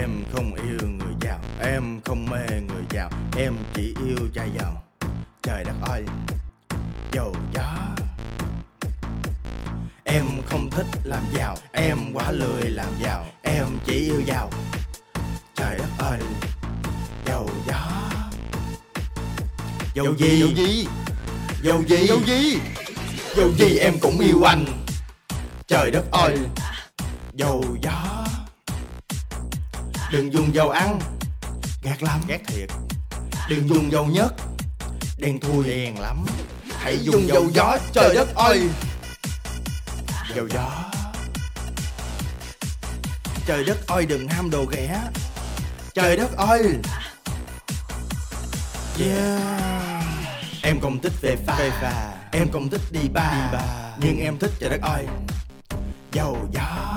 Em không yêu người giàu Em không mê người giàu Em chỉ yêu trai giàu. Trời đất ơi Dầu gió. Em không thích làm giàu Em quá lười làm giàu Em chỉ yêu giàu. Trời đất ơi Dầu gió. Dầu gì? Dầu gì? Dầu gì? Dầu gì? Dầu gì em cũng yêu anh. Trời đất ơi Dầu gió Đừng dùng dầu ăn. Ghét lắm. Ghét thiệt. Đừng dùng dầu nhất Đen thui. Đen lắm. Hãy dùng dầu gió. Trời đất ơi. Dầu gió. Trời đất ơi đừng ham đồ ghẻ. Trời đất ơi. Yeah. Em không thích về pha, về pha. Em không thích đi ba. đi ba. Nhưng em thích trời đất ơi. Dầu gió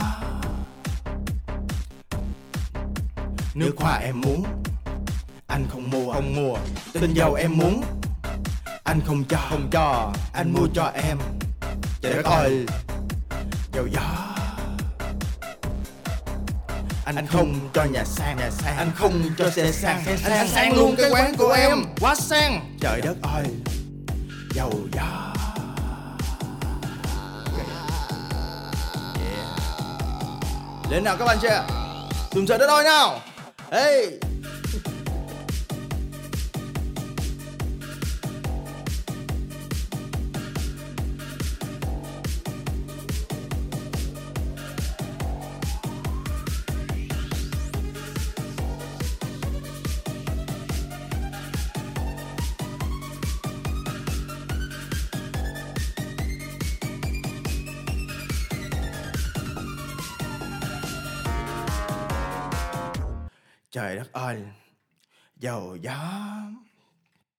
Nước hoa em muốn Anh không mua. Không mua. Tinh dầu em muốn Anh không cho. Không cho. Anh mua cho em. Trời đất ơi. Dầu gió. Anh không cho nhà sang. Nhà sang. Anh không cho xe sang. Xe sang anh sang luôn cái quán của em. quá sang. Trời đất ơi. Dầu gió. Lên nào các bạn chưa cùng chờ đất ơi nào hey Trời đất ơi Dầu gió.